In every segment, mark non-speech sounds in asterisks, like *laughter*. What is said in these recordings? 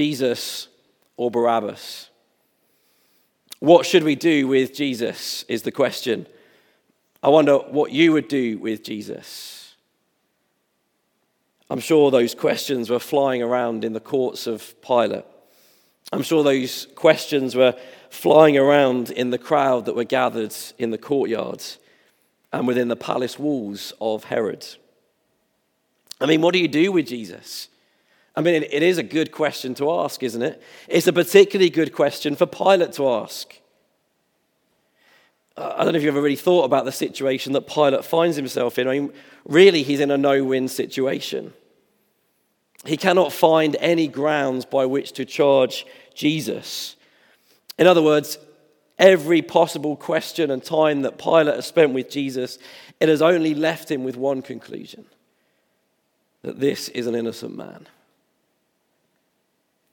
Jesus or Barabbas? What should we do with Jesus? Is the question. I wonder what you would do with Jesus. I'm sure those questions were flying around in the courts of Pilate. I'm sure those questions were flying around in the crowd that were gathered in the courtyards and within the palace walls of Herod. I mean, what do you do with Jesus? I mean, it is a good question to ask, isn't it? It's a particularly good question for Pilate to ask. I don't know if you've ever really thought about the situation that Pilate finds himself in. I mean, really, he's in a no win situation. He cannot find any grounds by which to charge Jesus. In other words, every possible question and time that Pilate has spent with Jesus, it has only left him with one conclusion that this is an innocent man.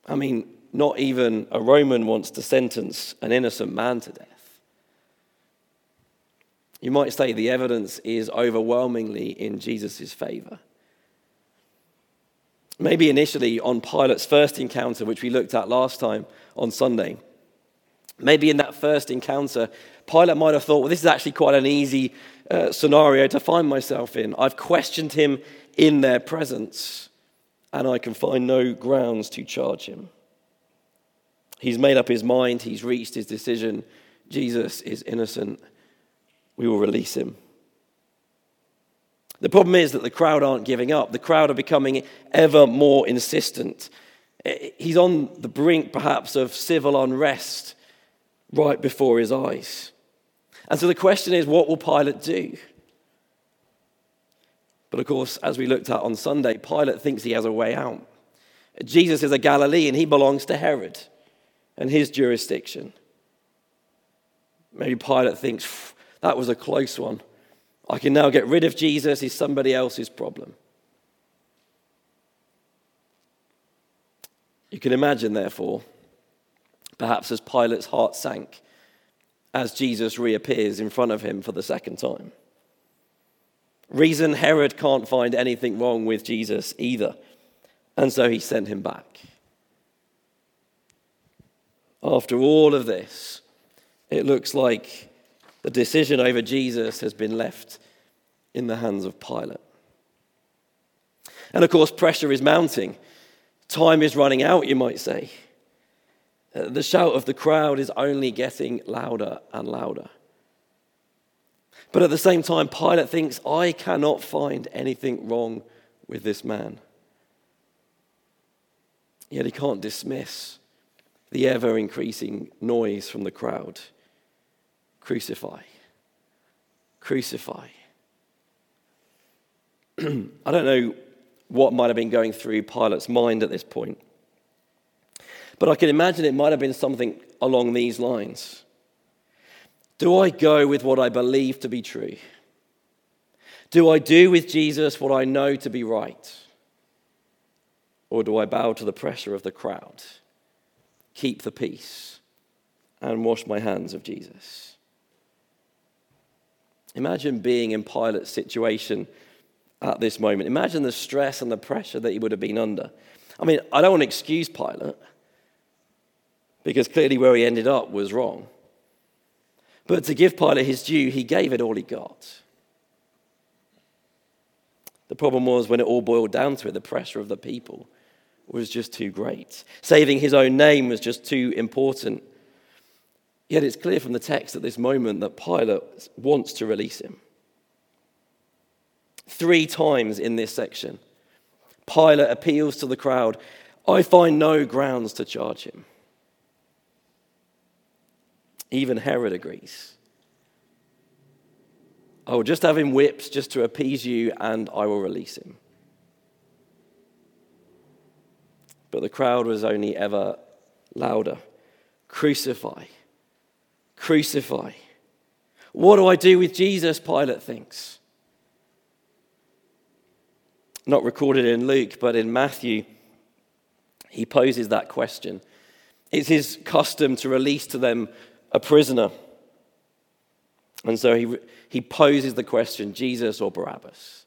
I mean, not even a Roman wants to sentence an innocent man to death. You might say the evidence is overwhelmingly in Jesus' favor. Maybe initially on Pilate's first encounter, which we looked at last time on Sunday, maybe in that first encounter, Pilate might have thought, well, this is actually quite an easy uh, scenario to find myself in. I've questioned him in their presence, and I can find no grounds to charge him. He's made up his mind, he's reached his decision. Jesus is innocent. We will release him. The problem is that the crowd aren't giving up. The crowd are becoming ever more insistent. He's on the brink, perhaps, of civil unrest right before his eyes. And so the question is what will Pilate do? But of course, as we looked at on Sunday, Pilate thinks he has a way out. Jesus is a Galilean, he belongs to Herod and his jurisdiction. Maybe Pilate thinks that was a close one. I can now get rid of Jesus, he's somebody else's problem. You can imagine, therefore, perhaps as Pilate's heart sank as Jesus reappears in front of him for the second time. Reason Herod can't find anything wrong with Jesus either, and so he sent him back. After all of this, it looks like the decision over Jesus has been left in the hands of Pilate. And of course, pressure is mounting. Time is running out, you might say. Uh, the shout of the crowd is only getting louder and louder. But at the same time, Pilate thinks, I cannot find anything wrong with this man. Yet he can't dismiss the ever increasing noise from the crowd. Crucify. Crucify. *clears throat* I don't know what might have been going through Pilate's mind at this point, but I can imagine it might have been something along these lines Do I go with what I believe to be true? Do I do with Jesus what I know to be right? Or do I bow to the pressure of the crowd, keep the peace, and wash my hands of Jesus? Imagine being in Pilate's situation at this moment. Imagine the stress and the pressure that he would have been under. I mean, I don't want to excuse Pilate because clearly where he ended up was wrong. But to give Pilate his due, he gave it all he got. The problem was when it all boiled down to it, the pressure of the people was just too great. Saving his own name was just too important. Yet it's clear from the text at this moment that Pilate wants to release him. Three times in this section, Pilate appeals to the crowd I find no grounds to charge him. Even Herod agrees. I will just have him whipped just to appease you, and I will release him. But the crowd was only ever louder. Crucify Crucify. What do I do with Jesus? Pilate thinks. Not recorded in Luke, but in Matthew, he poses that question. It's his custom to release to them a prisoner. And so he, he poses the question Jesus or Barabbas?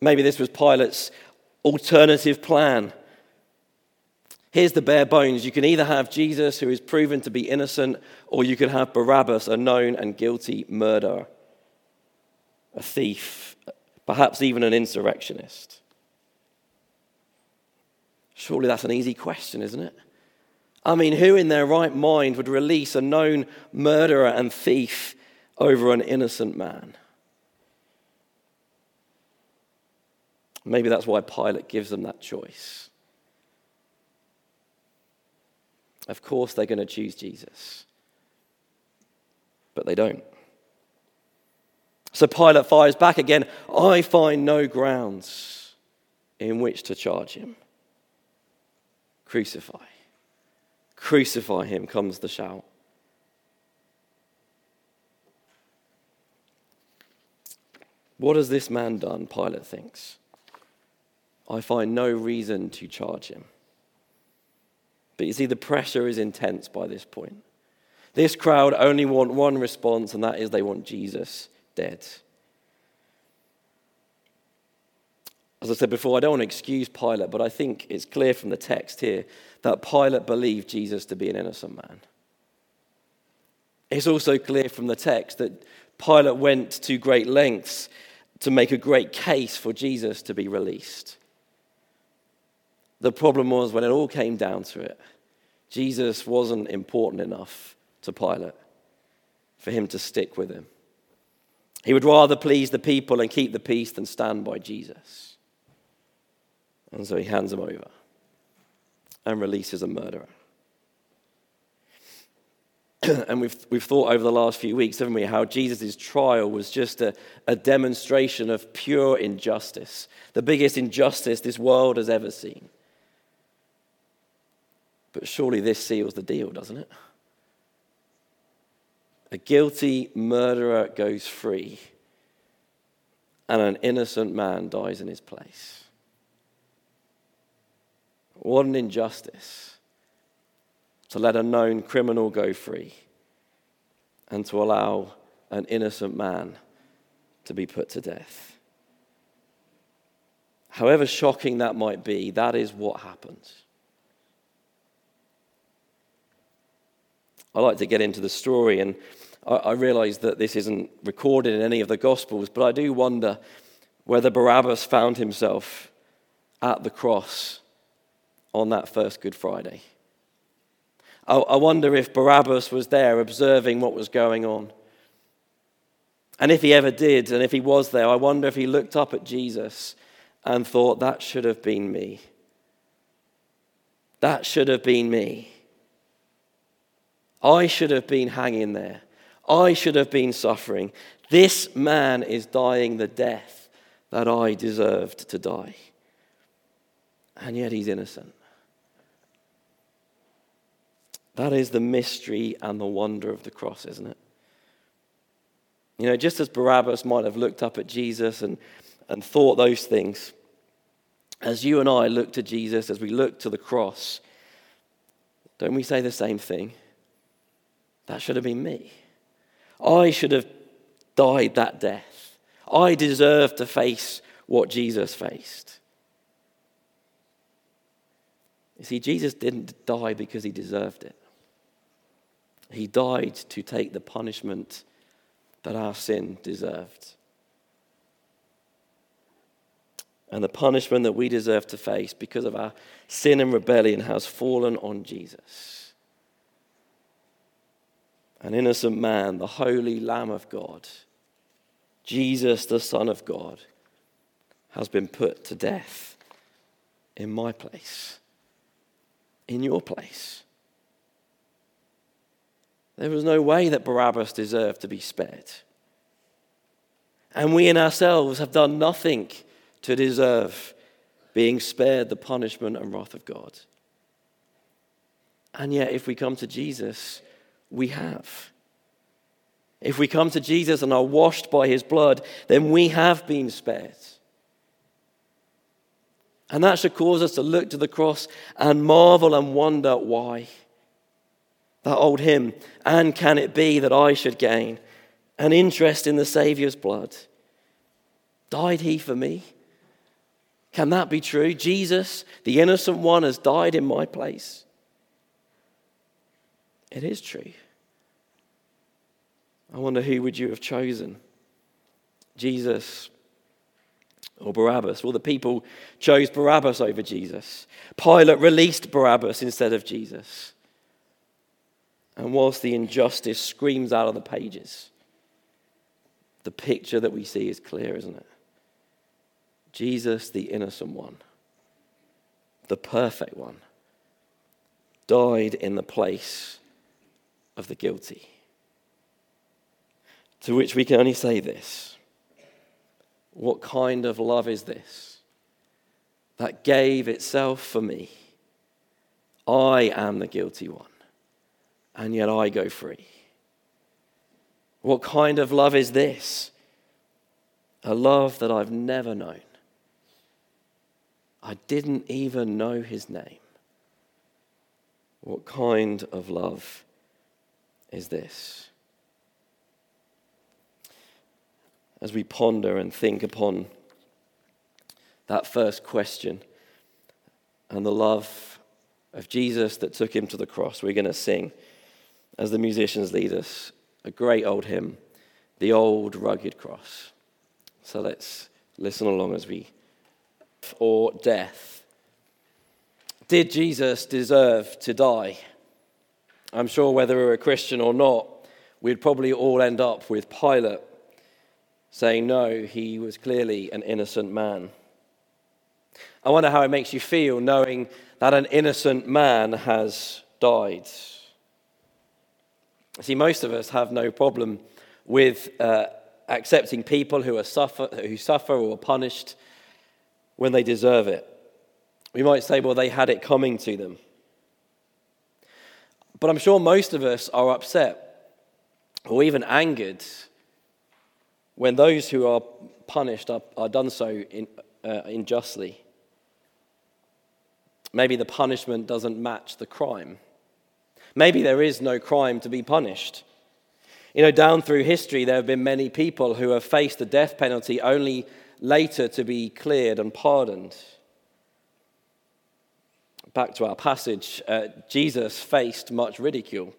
Maybe this was Pilate's alternative plan Here's the bare bones. You can either have Jesus, who is proven to be innocent, or you can have Barabbas, a known and guilty murderer, a thief, perhaps even an insurrectionist. Surely that's an easy question, isn't it? I mean, who in their right mind would release a known murderer and thief over an innocent man? Maybe that's why Pilate gives them that choice. Of course, they're going to choose Jesus. But they don't. So Pilate fires back again I find no grounds in which to charge him. Crucify. Crucify him, comes the shout. What has this man done? Pilate thinks. I find no reason to charge him. But you see, the pressure is intense by this point. This crowd only want one response, and that is they want Jesus dead. As I said before, I don't want to excuse Pilate, but I think it's clear from the text here that Pilate believed Jesus to be an innocent man. It's also clear from the text that Pilate went to great lengths to make a great case for Jesus to be released. The problem was when it all came down to it, Jesus wasn't important enough to Pilate for him to stick with him. He would rather please the people and keep the peace than stand by Jesus. And so he hands him over and releases a murderer. *clears throat* and we've, we've thought over the last few weeks, haven't we, how Jesus' trial was just a, a demonstration of pure injustice, the biggest injustice this world has ever seen. But surely this seals the deal, doesn't it? A guilty murderer goes free, and an innocent man dies in his place. What an injustice to let a known criminal go free and to allow an innocent man to be put to death. However shocking that might be, that is what happens. I like to get into the story, and I, I realize that this isn't recorded in any of the Gospels, but I do wonder whether Barabbas found himself at the cross on that first Good Friday. I, I wonder if Barabbas was there observing what was going on. And if he ever did, and if he was there, I wonder if he looked up at Jesus and thought, that should have been me. That should have been me. I should have been hanging there. I should have been suffering. This man is dying the death that I deserved to die. And yet he's innocent. That is the mystery and the wonder of the cross, isn't it? You know, just as Barabbas might have looked up at Jesus and, and thought those things, as you and I look to Jesus, as we look to the cross, don't we say the same thing? That should have been me. I should have died that death. I deserve to face what Jesus faced. You see, Jesus didn't die because he deserved it. He died to take the punishment that our sin deserved. And the punishment that we deserve to face because of our sin and rebellion has fallen on Jesus an innocent man, the holy Lamb of God, Jesus, the Son of God, has been put to death in my place, in your place. There was no way that Barabbas deserved to be spared. And we in ourselves have done nothing to deserve being spared the punishment and wrath of God. And yet, if we come to Jesus, we have. If we come to Jesus and are washed by his blood, then we have been spared. And that should cause us to look to the cross and marvel and wonder why. That old hymn, and can it be that I should gain an interest in the Saviour's blood? Died he for me? Can that be true? Jesus, the innocent one, has died in my place. It is true. I wonder who would you have chosen? Jesus or Barabbas? Well, the people chose Barabbas over Jesus. Pilate released Barabbas instead of Jesus. And whilst the injustice screams out of the pages, the picture that we see is clear, isn't it? Jesus, the innocent one, the perfect one, died in the place of the guilty. To which we can only say this What kind of love is this that gave itself for me? I am the guilty one, and yet I go free. What kind of love is this? A love that I've never known. I didn't even know his name. What kind of love is this? As we ponder and think upon that first question and the love of Jesus that took him to the cross, we're going to sing as the musicians lead us a great old hymn, The Old Rugged Cross. So let's listen along as we. Or death. Did Jesus deserve to die? I'm sure whether we are a Christian or not, we'd probably all end up with Pilate saying, no, he was clearly an innocent man. I wonder how it makes you feel knowing that an innocent man has died. See, most of us have no problem with uh, accepting people who, are suffer, who suffer or are punished when they deserve it. We might say, well, they had it coming to them. But I'm sure most of us are upset or even angered when those who are punished are, are done so in, uh, unjustly. Maybe the punishment doesn't match the crime. Maybe there is no crime to be punished. You know, down through history, there have been many people who have faced the death penalty only later to be cleared and pardoned. Back to our passage, uh, Jesus faced much ridicule.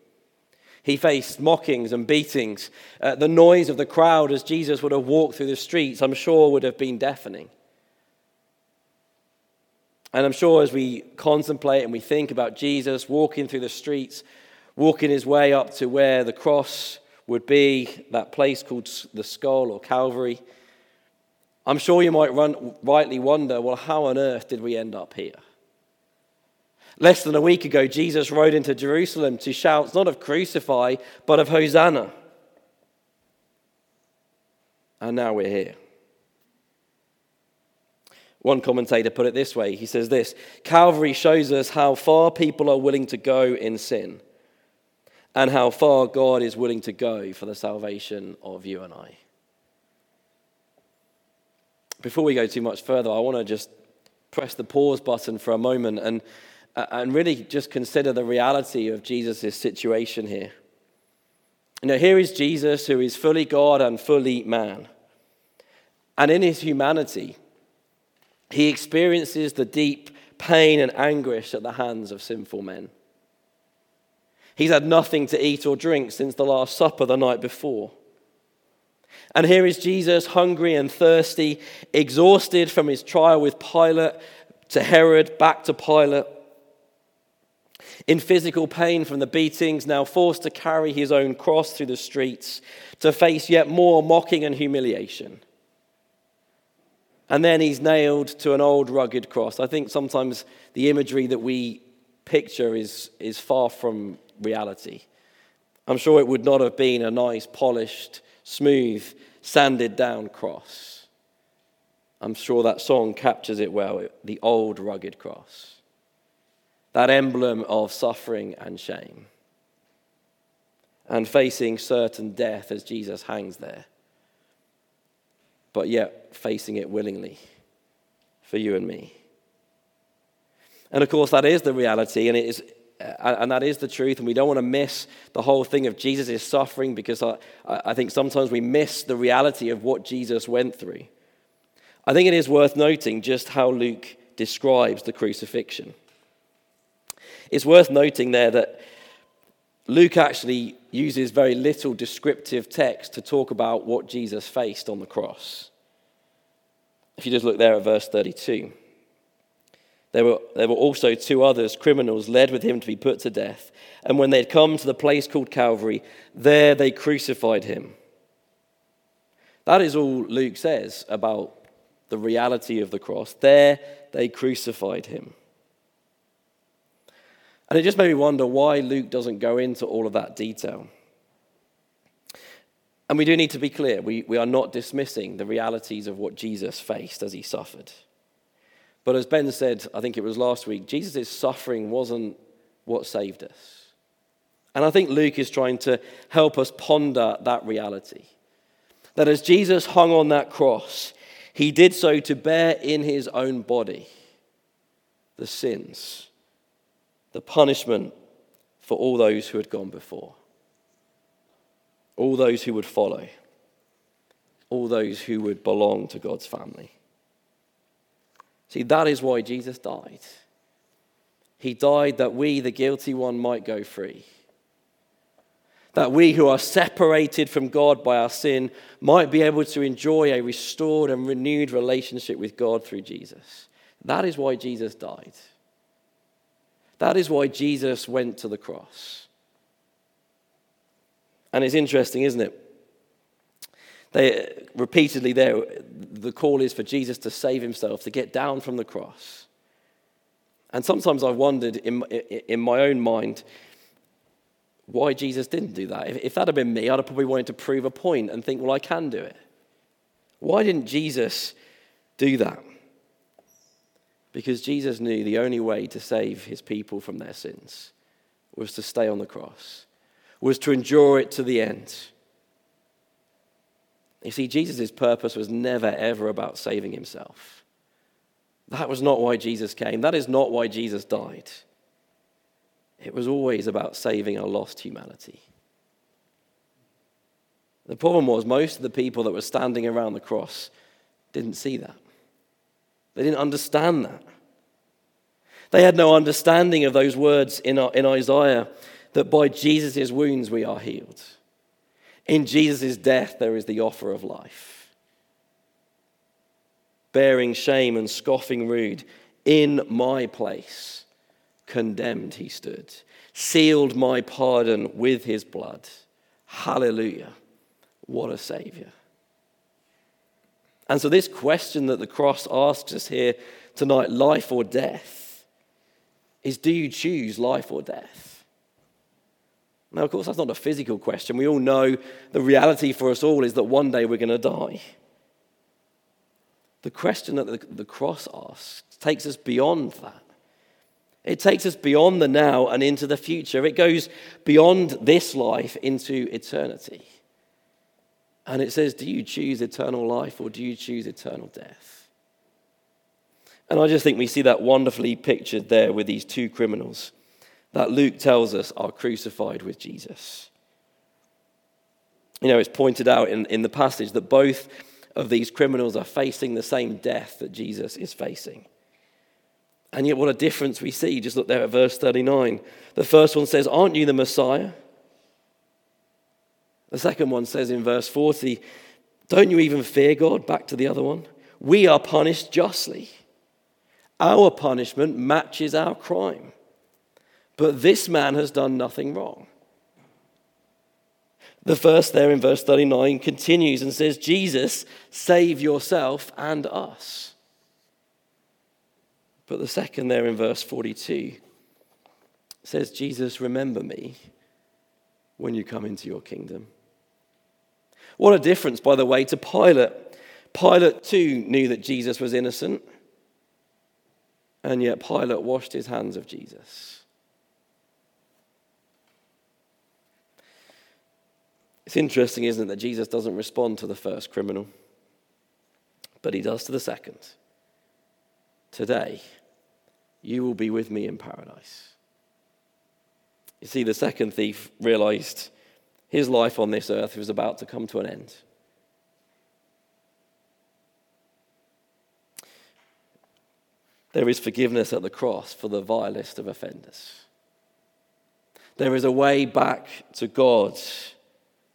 He faced mockings and beatings. Uh, the noise of the crowd as Jesus would have walked through the streets, I'm sure, would have been deafening. And I'm sure as we contemplate and we think about Jesus walking through the streets, walking his way up to where the cross would be, that place called the skull or Calvary, I'm sure you might run, rightly wonder well, how on earth did we end up here? Less than a week ago, Jesus rode into Jerusalem to shout not of crucify, but of Hosanna. And now we're here. One commentator put it this way he says this Calvary shows us how far people are willing to go in sin and how far God is willing to go for the salvation of you and I. Before we go too much further, I want to just press the pause button for a moment and, and really just consider the reality of Jesus' situation here. You know, here is Jesus who is fully God and fully man. And in his humanity, he experiences the deep pain and anguish at the hands of sinful men. He's had nothing to eat or drink since the Last Supper the night before. And here is Jesus, hungry and thirsty, exhausted from his trial with Pilate to Herod, back to Pilate, in physical pain from the beatings, now forced to carry his own cross through the streets, to face yet more mocking and humiliation. And then he's nailed to an old rugged cross. I think sometimes the imagery that we picture is, is far from reality. I'm sure it would not have been a nice, polished, smooth, sanded down cross. I'm sure that song captures it well the old rugged cross. That emblem of suffering and shame. And facing certain death as Jesus hangs there but yet facing it willingly for you and me. And of course, that is the reality, and it is. Uh, and that is the truth, and we don't want to miss the whole thing of Jesus' suffering because I, I think sometimes we miss the reality of what Jesus went through. I think it is worth noting just how Luke describes the crucifixion. It's worth noting there that Luke actually uses very little descriptive text to talk about what Jesus faced on the cross. If you just look there at verse 32. There were, there were also two others, criminals, led with him to be put to death. And when they had come to the place called Calvary, there they crucified him. That is all Luke says about the reality of the cross. There they crucified him. And it just made me wonder why Luke doesn't go into all of that detail. And we do need to be clear we, we are not dismissing the realities of what Jesus faced as he suffered. But as Ben said, I think it was last week, Jesus' suffering wasn't what saved us. And I think Luke is trying to help us ponder that reality. That as Jesus hung on that cross, he did so to bear in his own body the sins, the punishment for all those who had gone before, all those who would follow, all those who would belong to God's family. See, that is why Jesus died. He died that we, the guilty one, might go free. That we who are separated from God by our sin might be able to enjoy a restored and renewed relationship with God through Jesus. That is why Jesus died. That is why Jesus went to the cross. And it's interesting, isn't it? They, repeatedly there, the call is for Jesus to save himself, to get down from the cross. And sometimes I've wondered in, in my own mind why Jesus didn't do that. If, if that had been me, I'd have probably wanted to prove a point and think, well, I can do it. Why didn't Jesus do that? Because Jesus knew the only way to save his people from their sins was to stay on the cross, was to endure it to the end. You see, Jesus' purpose was never, ever about saving himself. That was not why Jesus came. That is not why Jesus died. It was always about saving a lost humanity. The problem was, most of the people that were standing around the cross didn't see that. They didn't understand that. They had no understanding of those words in, uh, in Isaiah that by Jesus' wounds we are healed. In Jesus' death, there is the offer of life. Bearing shame and scoffing rude, in my place, condemned he stood, sealed my pardon with his blood. Hallelujah. What a Savior. And so, this question that the cross asks us here tonight life or death is do you choose life or death? Now, of course, that's not a physical question. We all know the reality for us all is that one day we're going to die. The question that the, the cross asks takes us beyond that. It takes us beyond the now and into the future. It goes beyond this life into eternity. And it says, Do you choose eternal life or do you choose eternal death? And I just think we see that wonderfully pictured there with these two criminals that Luke tells us are crucified with Jesus. You know, it's pointed out in, in the passage that both of these criminals are facing the same death that Jesus is facing. And yet, what a difference we see. Just look there at verse 39. The first one says, Aren't you the Messiah? The second one says in verse 40, Don't you even fear God? Back to the other one. We are punished justly. Our punishment matches our crime. But this man has done nothing wrong. The first there in verse 39 continues and says, Jesus, save yourself and us. But the second there in verse 42 says, Jesus, remember me when you come into your kingdom. What a difference, by the way, to Pilate. Pilate too knew that Jesus was innocent, and yet Pilate washed his hands of Jesus. It's interesting, isn't it, that Jesus doesn't respond to the first criminal, but he does to the second. Today, you will be with me in paradise. You see, the second thief realized his life on this earth was about to come to an end. there is forgiveness at the cross for the vilest of offenders. There is a way back to God,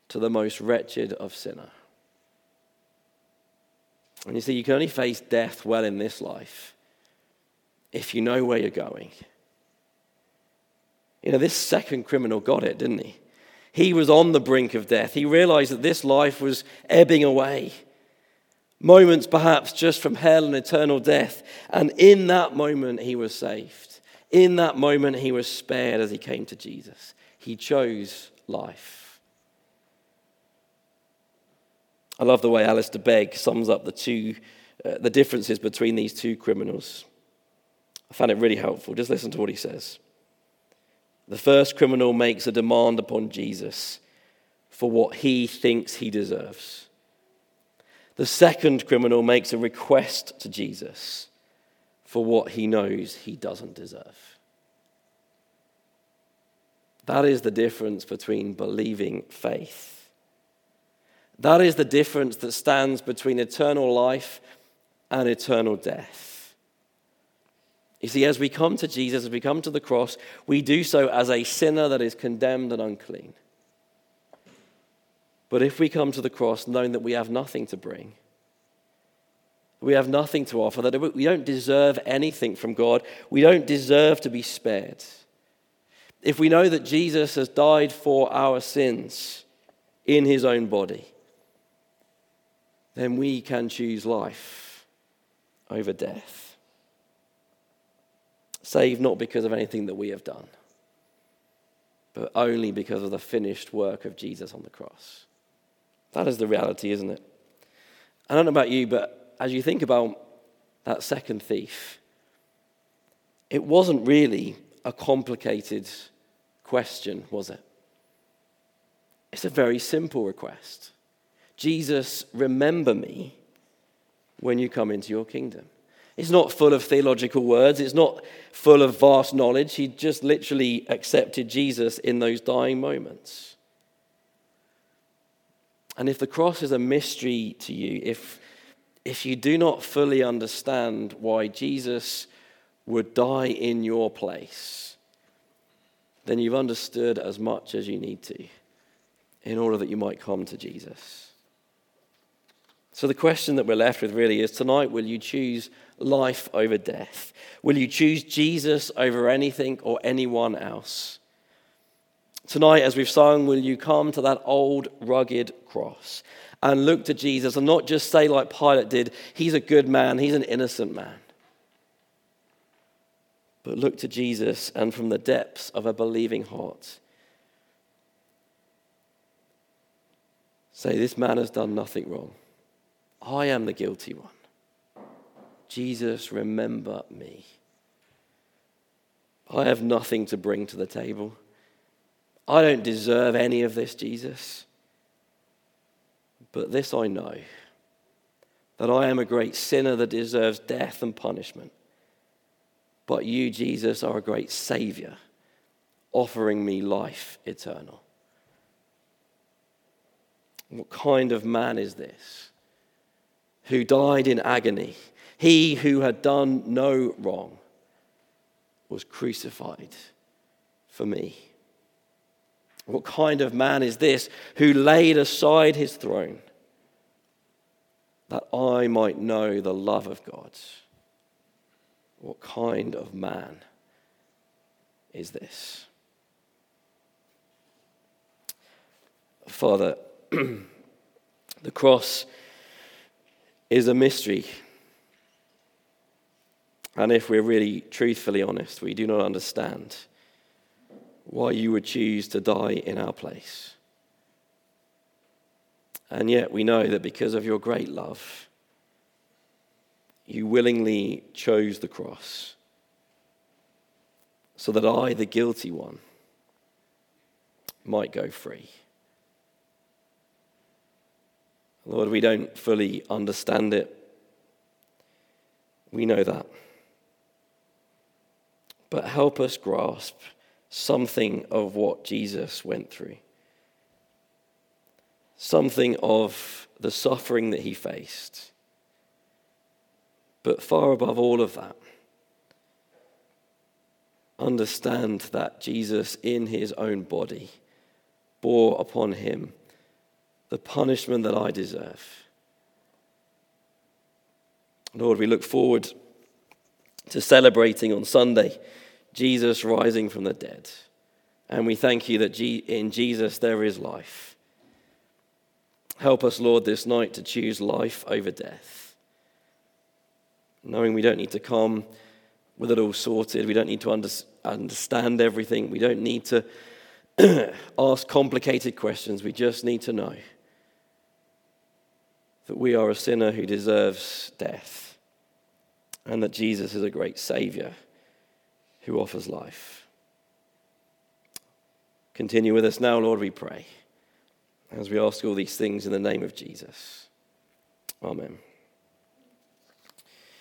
to the most wretched of sinners. And you see, you can only face death well in this life if you know where you're going. You know, this second criminal got it, didn't he? He was on the brink of death. He realized that this life was ebbing away. Moments perhaps just from hell and eternal death. And in that moment, he was saved. In that moment, he was spared as he came to Jesus. He chose life. I love the way Alistair Begg sums up the two, uh, the differences between these two criminals. I found it really helpful. Just listen to what he says. The first criminal makes a demand upon Jesus for what he thinks he deserves. The second criminal makes a request to Jesus for what he knows he doesn't deserve. That is the difference between believing faith. That is the difference that stands between eternal life and eternal death. You see, as we come to Jesus, as we come to the cross, we do so as a sinner that is condemned and unclean. But if we come to the cross knowing that we have nothing to bring, we have nothing to offer, that we don't deserve anything from God, we don't deserve to be spared. If we know that Jesus has died for our sins in his own body, then we can choose life over death saved not because of anything that we have done, but only because of the finished work of Jesus on the cross. That is the reality, isn't it? I don't know about you, but as you think about that second thief, it wasn't really a complicated question, was it? It's a very simple request. Jesus, remember me when you come into your kingdom. It's not full of theological words, it's not full of vast knowledge. He just literally accepted Jesus in those dying moments. And if the cross is a mystery to you, if, if you do not fully understand why Jesus would die in your place, then you've understood as much as you need to in order that you might come to Jesus. So, the question that we're left with really is tonight, will you choose life over death? Will you choose Jesus over anything or anyone else? Tonight, as we've sung, will you come to that old rugged cross and look to Jesus and not just say, like Pilate did, he's a good man, he's an innocent man. But look to Jesus and from the depths of a believing heart, say, This man has done nothing wrong. I am the guilty one. Jesus, remember me. I have nothing to bring to the table. I don't deserve any of this, Jesus. But this I know that I am a great sinner that deserves death and punishment. But you, Jesus, are a great Savior, offering me life eternal. What kind of man is this? who died in agony, he who had done no wrong, was crucified for me. What kind of man is this who laid aside his throne that I might know the love of God? What kind of man is this? Father, *clears throat* the cross is a mystery. And if we're really truthfully honest, we do not understand why you would choose to die in our place. And yet we know that because of your great love, you willingly chose the cross so that I, the guilty one, might go free. Lord, we don't fully understand it. We know that. But help us grasp something of what Jesus went through, something of the suffering that he faced. But far above all of that, understand that Jesus, in his own body, bore upon him the punishment that I deserve. Lord, we look forward to celebrating on Sunday Jesus rising from the dead. And we thank you that in Jesus there is life. Help us, Lord, this night to choose life over death. Knowing we don't need to come with it all sorted, we don't need to understand everything, we don't need to *clears throat* ask complicated questions, we just need to know that we are a sinner who deserves death and that Jesus is a great Savior who offers life. Continue with us now, Lord, we pray, as we ask all these things in the name of Jesus. Amen.